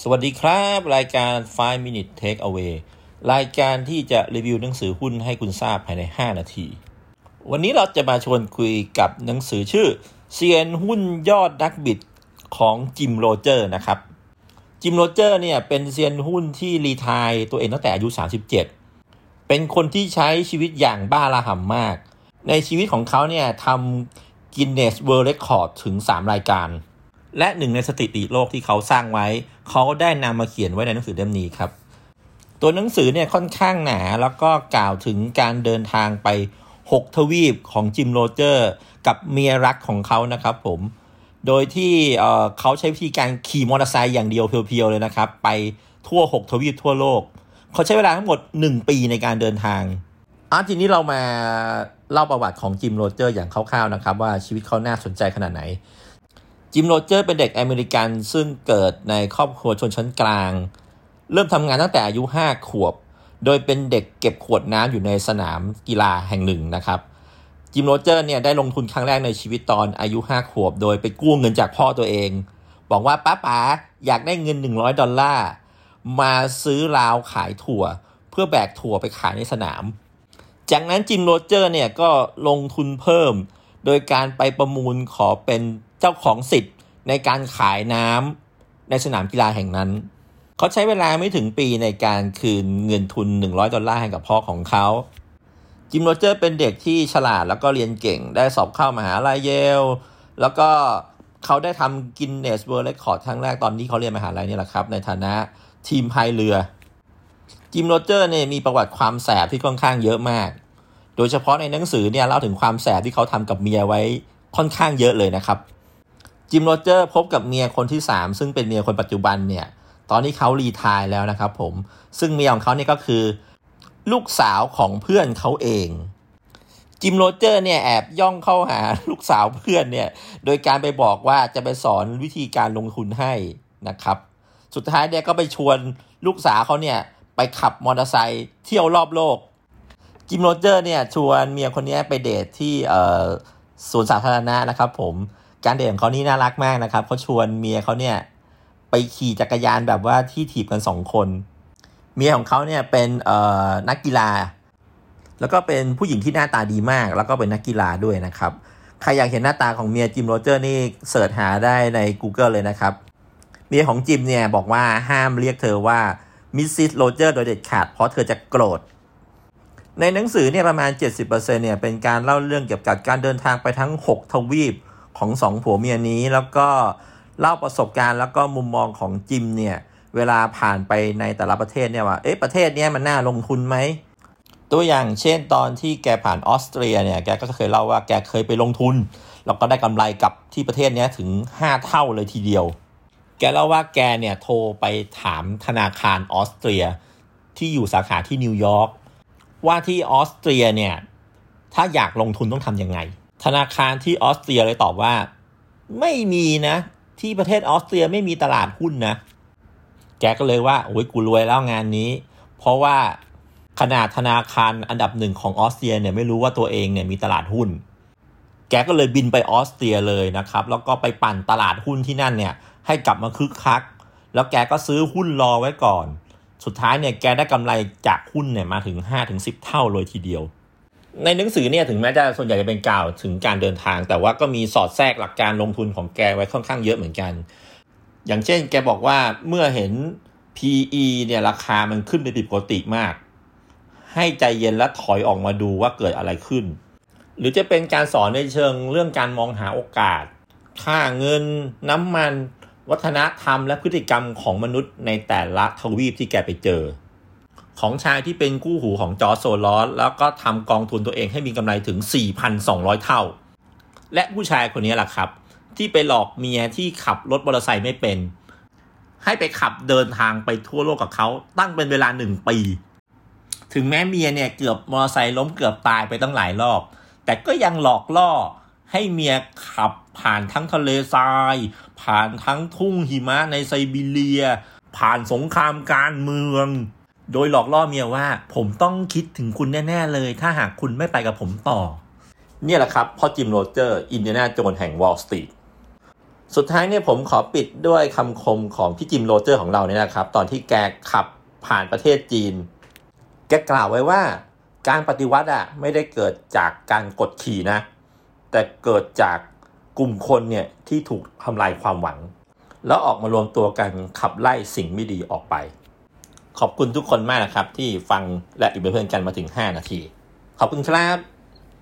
สวัสดีครับ รายการ 5 minute take away รายการที่จะรีวิวหนังสือหุ้นให้คุณทราบภายใน 5 นาที วันนี้เราจะมาชวนคุยกับหนังสือชื่อเซียนหุ้นยอดนักบิดของจิมโรเจอร์นะครับ จิมโรเจอร์เนี่ยเป็นเซียนหุ้นที่ retire ตัวเองตั้งแต่อายุ 37 เป็นคนที่ใช้ชีวิตอย่างบ้าระห่ำมาก ในชีวิตของเขาเนี่ยทำ Guinness World Record ถึง 3 รายการ และหนึ่งในสถิติโลกที่เขาสร้างไว้ เขาได้นำมาเขียนไว้ในหนังสือเล่มนี้ครับ ตัวหนังสือเนี่ยค่อนข้างหนาแล้วก็กล่าวถึงการเดินทางไป 6 ทวีปของจิมโรเจอร์ กับเมียรักของเขานะครับผม โดยที่เขาใช้วิธีการขี่มอเตอร์ไซค์อย่างเดียวเพียวๆเลยนะครับ ไปทั่ว 6 ทวีปทั่วโลก เขาใช้เวลาทั้งหมด 1 ปีในการเดินทางอะทีนี้เรามาเล่าประวัติของจิมโรเจอร์อย่างคร่าวๆนะครับ ว่าชีวิตเขาน่าสนใจขนาดไหน จิมโรเจอร์เป็นเด็กอเมริกันซึ่งเกิดในครอบครัวชนชั้นกลาง เริ่มทำงานตั้งแต่อายุ 5 ขวบ โดยเป็นเด็กเก็บขวดน้ำอยู่ในสนามกีฬาแห่งหนึ่งนะครับจิมโรเจอร์เนี่ยได้ลงทุนครั้งแรกในชีวิตตอนอายุ 5 ขวบ โดยไปกู้เงินจากพ่อตัวเอง บอกว่าป้าป๋าอยากได้เงิน 100 ดอลลาร์มาซื้อราวขายถั่ว เพื่อแบกถั่วไปขายในสนาม จากนั้นจิมโรเจอร์เนี่ยก็ลงทุนเพิ่ม โดยการไปประมูลขอเป็นเจ้าของสิทธิ์ ในการขายน้ำในสนามกีฬาแห่งนั้น เขาใช้เวลาไม่ถึงปีในการคืนเงินทุน 100 ดอลลาร์ให้กับพ่อของเขาจิมโรเจอร์เป็นเด็กที่ฉลาดแล้วก็เรียนเก่งได้สอบเข้ามหาลัยเยล แล้วก็เขาได้ทำ Guinness World Record ครั้งแรกตอนที่เขาเรียนมหาลัยนี่แหละครับ ในฐานะทีมพายเรือ จิมโรเจอร์เนี่ยมีประวัติความแสบที่ค่อนข้างเยอะมาก โดยเฉพาะในหนังสือเนี่ยเล่าถึงความแสบที่เขาทำกับเมียไว้ค่อนข้างเยอะเลยนะครับ จิมโรเจอร์พบกับเมียคนที่ 3 ซึ่งเป็นเมียคนปัจจุบันเนี่ยตอนนี้เขา retire แล้วนะครับผมซึ่งเมียของเขาเนี่ยก็คือ ลูกสาวของเพื่อนเขาเองจิมโรเจอร์เนี่ยแอบย่องเข้าหาลูกสาวเพื่อนเนี่ยโดยการไปบอกว่าจะไปสอนวิธีการลงทุนให้นะครับ สุดท้ายเนี่ยก็ไปชวนลูกสาวเขาเนี่ยไปขับมอเตอร์ไซค์เที่ยวรอบโลก จิมโรเจอร์เนี่ยชวนเมียคนนี้ไปเดทที่สวนสาธารณะนะครับผม การเดทของเขานี่น่ารักมากนะครับเขาชวนเมียเขาเนี่ยไปขี่จักรยานแบบว่าที่ถีบกันสองคน เมียของเขาเนี่ยเป็นเอ่อนักกีฬา แล้วก็เป็นผู้หญิงที่หน้าตาดีมาก แล้วก็เป็นนักกีฬาด้วยนะครับ ใครอยากเห็นหน้าตาของเมียจิมโรเจอร์นี่ search หาได้ใน Google เลยนะครับ เมียของจิมเนี่ยบอกว่าห้ามเรียกเธอว่า Mrs. Rogers โดยเด็ดขาดเพราะเธอจะโกรธในหนังสือเนี่ยประมาณ 70%เนี่ยเป็นการเล่าเรื่องเกี่ยวกับการเดินทางไปทั้ง 6 ทวีป ของสองผัวเมียนี้ แล้วก็เล่าประสบการณ์แล้วก็มุมมองของจิมเนี่ยเวลาผ่านไปในแต่ละประเทศเนี่ยว่าเอ๊ะประเทศเนี้ยมันน่าลงทุนไหมตัวอย่างเช่นตอนที่แกผ่านออสเตรียเนี่ยแกก็เคยเล่าว่าแกเคยไปลงทุน แล้วก็ได้กำไรกับที่ประเทศนี้ถึง 5 เท่าเลยทีเดียว แกเล่าว่าแกเนี่ยโทรไปถามธนาคารออสเตรีย ที่อยู่สาขาที่นิวยอร์กว่าที่ออสเตรียเนี่ยถ้าอยากลงทุนต้องทำยังไง ธนาคารที่ออสเตรียเลยตอบว่า ไม่มีนะ ที่ประเทศออสเตรียไม่มีตลาดหุ้นนะ แกก็เลยว่าโอ้ยกูรวยแล้วงานนี้ เพราะว่าขนาดธนาคารอันดับหนึ่งของออสเตรียเนี่ยไม่รู้ว่าตัวเองเนี่ยมีตลาดหุ้น แกก็เลยบินไปออสเตรียเลยนะครับ แล้วก็ไปปั่นตลาดหุ้นที่นั่นเนี่ย ให้กลับมาคึกคัก แล้วแกก็ซื้อหุ้นรอไว้ก่อน สุดท้ายเนี่ยแกได้กำไรจากหุ้นเนี่ยมาถึง 5-10 เท่าเลยทีเดียว ในหนังสือเนี่ยถึงแม้จะส่วนใหญ่จะเป็นกล่าวถึงการเดินทาง แต่ว่าก็มีสอดแทรกหลักการลงทุนของแกไว้ค่อนข้างเยอะเหมือนกัน อย่างเช่น แกบอกว่าเมื่อเห็น PE เนี่ยราคามันขึ้นไปผิดปกติมาก ให้ใจเย็นและถอยออกมาดูว่าเกิดอะไรขึ้น หรือจะเป็นการสอนในเชิงเรื่องการมองหาโอกาส ค่าเงิน น้ำมัน วัฒนธรรมและพฤติกรรมของมนุษย์ในแต่ละทวีปที่แกไปเจอ ของชายที่เป็นกู้หูของจอร์จโซลอสแล้วก็ทำกองทุนตัวเองให้มีกำไรถึง 4,200 เท่า และผู้ชายคนนี้แหละครับ ที่ไปหลอกเมียที่ขับรถมอเตอร์ไซค์ไม่เป็น ให้ไปขับเดินทางไปทั่วโลกกับเขาตั้งเป็นเวลาหนึ่งปี ถึงแม้เมียเนี่ยเกือบมอเตอร์ไซค์ล้มเกือบตายไปตั้งหลายรอบ แต่ก็ยังหลอกล่อให้เมียขับผ่านทั้งทะเลทราย ผ่านทั้งทุ่งหิมะในไซบีเรีย ผ่านสงครามการเมือง โดยหลอกล่อเมียว่า ผมต้องคิดถึงคุณแน่ ๆ เลย ถ้าหากคุณไม่ไปกับผมต่อ เนี่ยแหละครับพ่อจิมโรเจอร์ อินเดียนาโจนแห่งวอลล์สตรีทสุดท้ายเนี่ยผมขอปิดด้วยคำคมของพี่จิมโรเจอร์ของเราเนี่ยนะครับ ตอนที่แกขับผ่านประเทศจีน แกกล่าวไว้ว่า การปฏิวัติอะไม่ได้เกิดจากการกดขี่นะ แต่เกิดจากกลุ่มคนเนี่ยที่ถูกทำลายความหวัง แล้วออกมารวมตัวกันขับไล่สิ่งไม่ดีออกไป ขอบคุณทุกคนมากนะครับ ที่ฟังและอยู่เป็นเพื่อนกันมาถึง 5 นาที ขอบคุณครับ